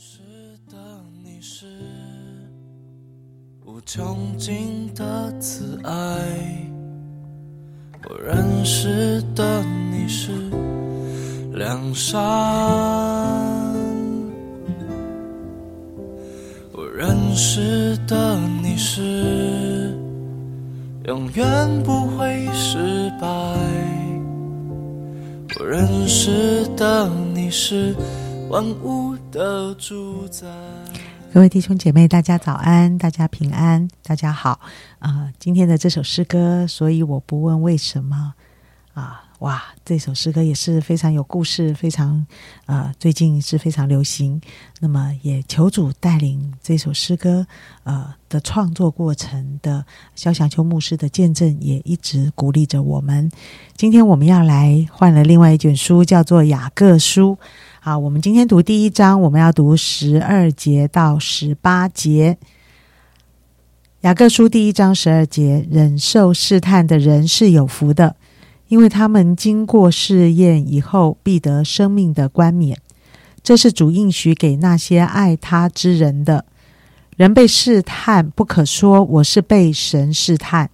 识的你是无穷尽的慈爱，我认识的你是良善，我认识的你是永远不会失败，我认识的你是万物的主宰。各位弟兄姐妹，大家早安，大家平安，大家好。啊、今天的这首诗歌，所以我不问为什么啊，哇，这首诗歌也是非常有故事，非常呃，最近是非常流行。那么也求主带领这首诗歌呃的创作过程的肖祥秋牧师的见证，也一直鼓励着我们。今天我们要来换了另外一卷书，叫做《雅各书》。好，我们今天读第一章，我们要读十二节到十八节。雅各书第一章十二节：忍受试探的人是有福的，因为他们经过试验以后，必得生命的冠冕。这是主应许给那些爱他之人的。人被试探，不可说我是被神试探，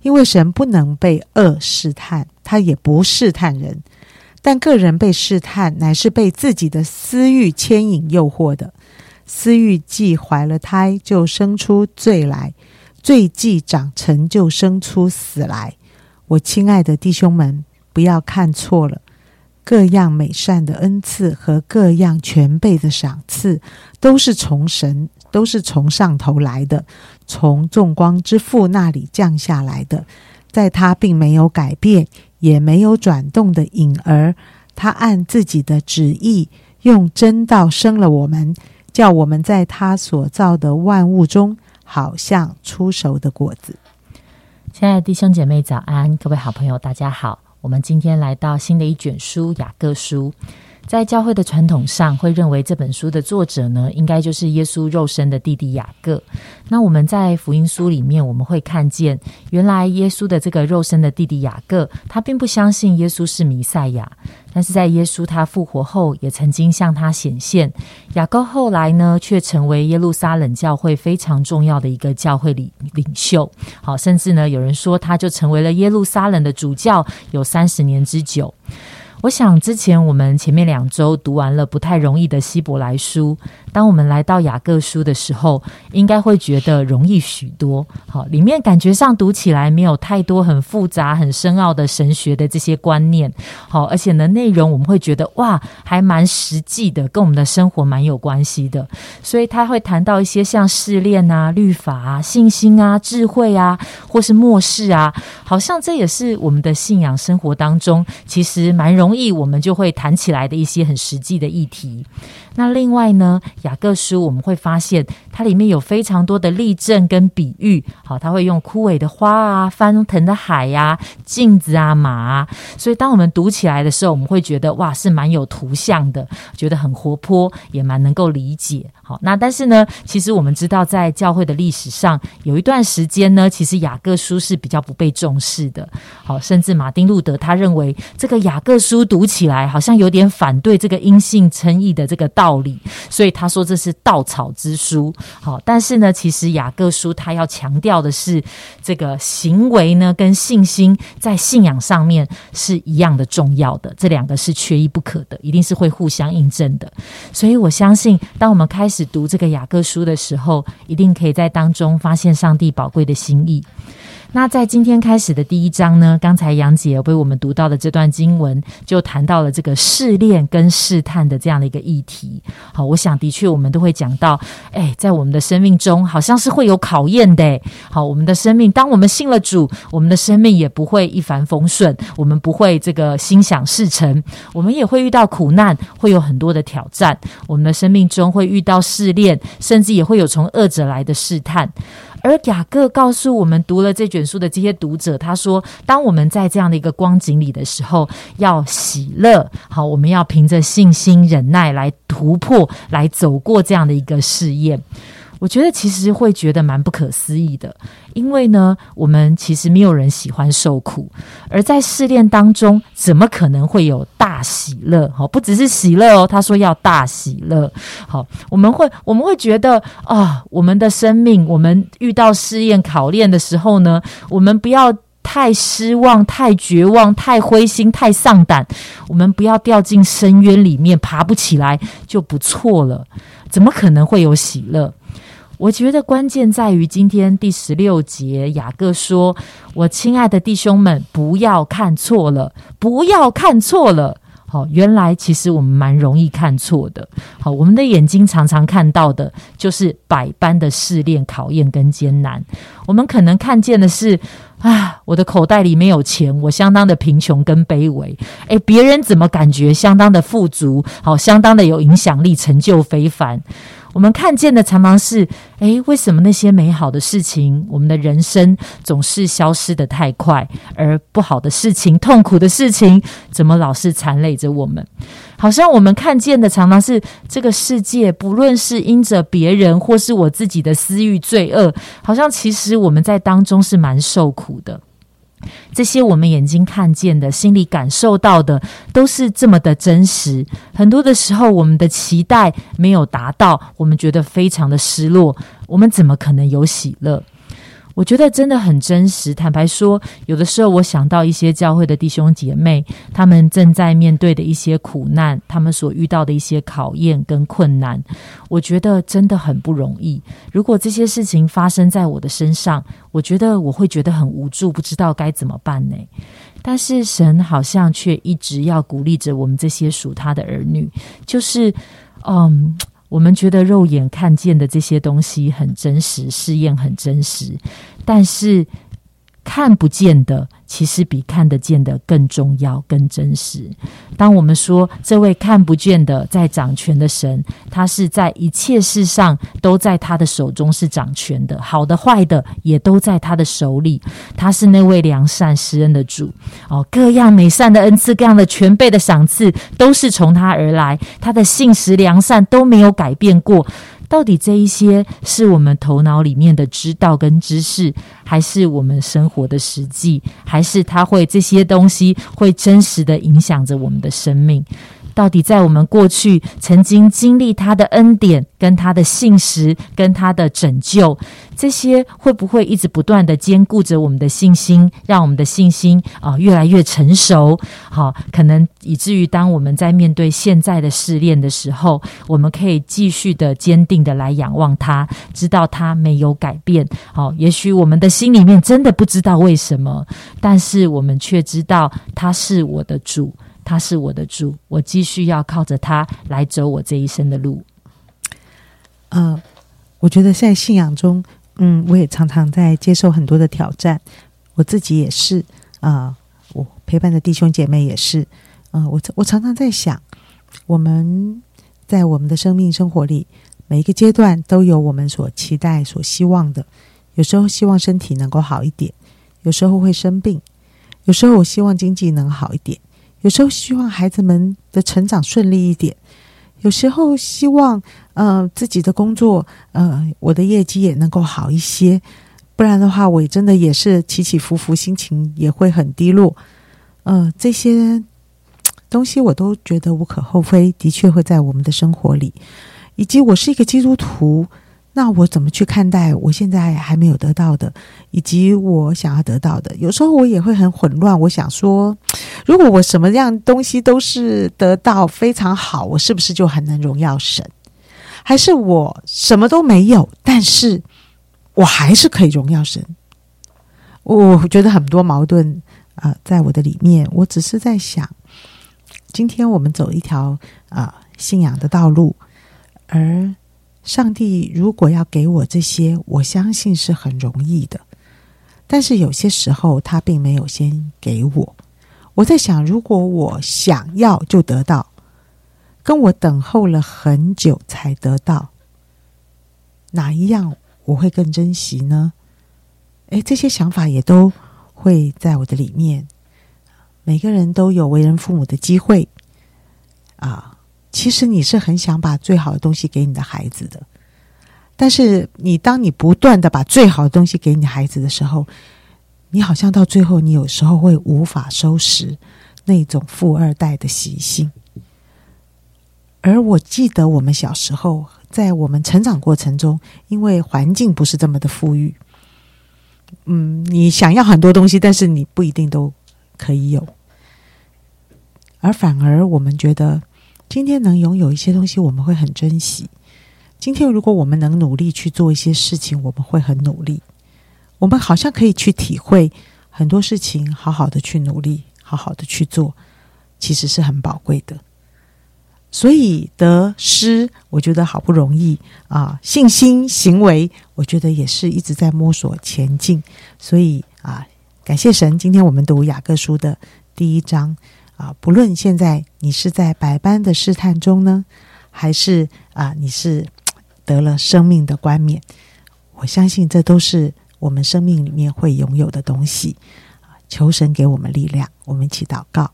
因为神不能被恶试探，他也不试探人。但个人被试探，乃是被自己的私欲牵引诱惑的。私欲既怀了胎，就生出罪来；罪既长成，就生出死来。我亲爱的弟兄们，不要看错了。各样美善的恩赐和各样全备的赏赐，都是从神，都是从上头来的，从众光之父那里降下来的。在他并没有改变，也没有转动的影儿，他按自己的旨意，用真道生了我们，叫我们在他所造的万物中，好像出熟的果子。亲爱的弟兄姐妹，早安！各位好朋友，大家好。我们今天来到新的一卷书《雅各书》。在教会的传统上，会认为这本书的作者呢，应该就是耶稣肉身的弟弟雅各。那我们在福音书里面，我们会看见，原来耶稣的这个肉身的弟弟雅各，他并不相信耶稣是弥赛亚，但是在耶稣他复活后，也曾经向他显现。雅各后来呢，却成为耶路撒冷教会非常重要的一个教会领领袖。好，甚至呢，有人说他就成为了耶路撒冷的主教，有三十年之久。我想之前我们前面两周读完了不太容易的希伯来书，当我们来到雅各书的时候，应该会觉得容易许多。好，里面感觉上读起来没有太多很复杂、很深奥的神学的这些观念。好，而且呢，内容我们会觉得哇，还蛮实际的，跟我们的生活蛮有关系的。所以他会谈到一些像试炼啊、律法啊、信心啊、智慧啊，或是末世啊，好像这也是我们的信仰生活当中其实蛮容易。我们就会谈起来的一些很实际的议题。那另外呢，雅各书我们会发现它里面有非常多的例证跟比喻。好，它会用枯萎的花啊、翻腾的海呀、镜子啊、马啊。所以当我们读起来的时候，我们会觉得哇，是蛮有图像的，觉得很活泼，也蛮能够理解。好，那但是呢，其实我们知道，在教会的历史上，有一段时间呢，其实雅各书是比较不被重视的。好，甚至马丁路德他认为这个雅各书读起来好像有点反对这个因信称义的这个道理，所以他说这是稻草之书。好，但是呢，其实雅各书他要强调的是这个行为呢，跟信心在信仰上面是一样的重要的，这两个是缺一不可的，一定是会互相印证的。所以我相信，当我们开始读这个雅各书的时候，一定可以在当中发现上帝宝贵的心意。那在今天开始的第一章呢，刚才杨姐为我们读到的这段经文，就谈到了这个试炼跟试探的这样的一个议题。好，我想的确我们都会讲到，哎，在我们的生命中，好像是会有考验的。好，我们的生命，当我们信了主，我们的生命也不会一帆风顺，我们不会这个心想事成，我们也会遇到苦难，会有很多的挑战。我们的生命中会遇到试炼，甚至也会有从恶者来的试探。而雅各告诉我们，读了这卷书的这些读者，他说：当我们在这样的一个光景里的时候，要喜乐。好，我们要凭着信心、忍耐来突破，来走过这样的一个试验。我觉得其实会觉得蛮不可思议的，因为呢，我们其实没有人喜欢受苦，而在试炼当中，怎么可能会有大喜乐？好，不只是喜乐哦，他说要大喜乐。好，我们会我们会觉得啊，我们的生命，我们遇到试验考验的时候呢，我们不要太失望、太绝望、太灰心、太丧胆，我们不要掉进深渊里面爬不起来就不错了。怎么可能会有喜乐？我觉得关键在于今天第十六节，雅各说：“我亲爱的弟兄们，不要看错了，不要看错了。”好，原来其实我们蛮容易看错的。好，我们的眼睛常常看到的就是百般的试炼、考验跟艰难。我们可能看见的是啊，我的口袋里没有钱，我相当的贫穷跟卑微。诶，别人怎么感觉相当的富足？好，相当的有影响力，成就非凡。我们看见的常常是，诶，为什么那些美好的事情，我们的人生总是消失的太快，而不好的事情、痛苦的事情，怎么老是缠累着我们？好像我们看见的常常是这个世界，不论是因着别人或是我自己的私欲罪恶，好像其实我们在当中是蛮受苦的。这些我们眼睛看见的、心里感受到的，都是这么的真实。很多的时候，我们的期待没有达到，我们觉得非常的失落。我们怎么可能有喜乐？我觉得真的很真实。坦白说，有的时候我想到一些教会的弟兄姐妹，他们正在面对的一些苦难，他们所遇到的一些考验跟困难，我觉得真的很不容易。如果这些事情发生在我的身上，我觉得我会觉得很无助，不知道该怎么办呢？但是神好像却一直要鼓励着我们这些属他的儿女，就是嗯。我们觉得肉眼看见的这些东西很真实，试验很真实，但是看不见的。其实比看得见的更重要、更真实。当我们说这位看不见的在掌权的神，他是在一切事上都在他的手中是掌权的，好的、坏的也都在他的手里。他是那位良善施恩的主哦，各样美善的恩赐、各样的全备的赏赐，都是从他而来。他的信实、良善都没有改变过。到底这一些是我们头脑里面的知道跟知识，还是我们生活的实际？还是它会这些东西会真实的影响着我们的生命？到底在我们过去曾经经历他的恩典、跟他的信实、跟他的拯救，这些会不会一直不断的兼顾着我们的信心，让我们的信心啊越来越成熟？好，可能以至于当我们在面对现在的试炼的时候，我们可以继续的坚定的来仰望他，知道他没有改变。好，也许我们的心里面真的不知道为什么，但是我们却知道他是我的主。他是我的主，我继续要靠着他来走我这一生的路。呃，我觉得在信仰中，嗯，我也常常在接受很多的挑战，我自己也是啊，我陪伴的弟兄姐妹也是，啊，我我常常在想，我们在我们的生命生活里，每一个阶段都有我们所期待、所希望的。有时候希望身体能够好一点，有时候会生病，有时候我希望经济能好一点。有时候希望孩子们的成长顺利一点，有时候希望呃自己的工作呃我的业绩也能够好一些，不然的话我真的也是起起伏伏，心情也会很低落。呃，这些东西我都觉得无可厚非，的确会在我们的生活里，以及我是一个基督徒。那我怎么去看待我现在还没有得到的，以及我想要得到的？有时候我也会很混乱。我想说，如果我什么样东西都是得到非常好，我是不是就很能荣耀神？还是我什么都没有，但是我还是可以荣耀神？我觉得很多矛盾啊，在我的里面。我只是在想，今天我们走一条啊信仰的道路，而。上帝如果要给我这些，我相信是很容易的。但是有些时候，他并没有先给我。我在想，如果我想要就得到，跟我等候了很久才得到，哪一样我会更珍惜呢？诶，这些想法也都会在我的里面。每个人都有为人父母的机会啊。其实你是很想把最好的东西给你的孩子的，但是你当你不断的把最好的东西给你孩子的时候，你好像到最后，你有时候会无法收拾那种富二代的习性。而我记得我们小时候，在我们成长过程中，因为环境不是这么的富裕，嗯，你想要很多东西，但是你不一定都可以有。而反而我们觉得，今天能拥有一些东西，我们会很珍惜。今天如果我们能努力去做一些事情，我们会很努力。我们好像可以去体会很多事情，好好的去努力，好好的去做，其实是很宝贵的。所以得失，我觉得好不容易啊，信心行为，我觉得也是一直在摸索前进。所以啊，感谢神，今天我们读雅各书的第一章啊，不论现在你是在百般的试探中呢，还是啊你是得了生命的冠冕，我相信这都是。我们生命里面会拥有的东西啊，求神给我们力量。我们一起祷告，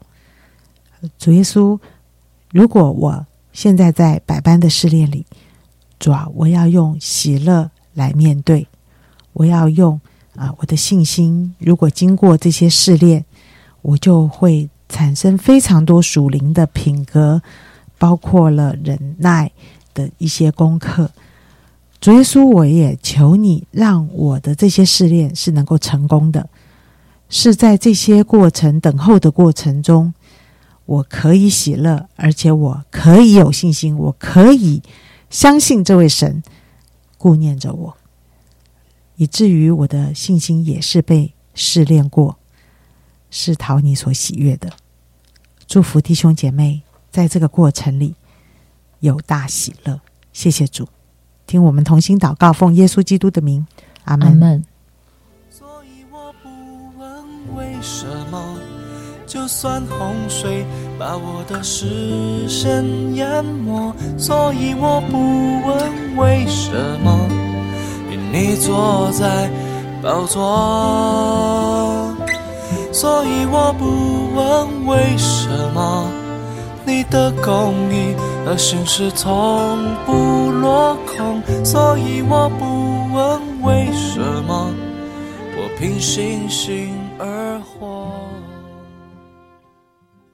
主耶稣，如果我现在在百般的试炼里，主啊，我要用喜乐来面对，我要用啊我的信心。如果经过这些试炼，我就会产生非常多属灵的品格，包括了忍耐的一些功课。主耶稣，我也求你，让我的这些试炼是能够成功的，是在这些过程等候的过程中，我可以喜乐，而且我可以有信心，我可以相信这位神顾念着我，以至于我的信心也是被试炼过，是讨你所喜悦的。祝福弟兄姐妹在这个过程里有大喜乐，谢谢主。听我们同心祷告，奉耶稣基督的名，阿门。所以我不问为什么，就算洪水把我的视线淹没。所以我不问为什么，因你坐在宝座。所以我不问为什么。你的公益和心事从不落空，所以我不问为什么，我凭信心而活。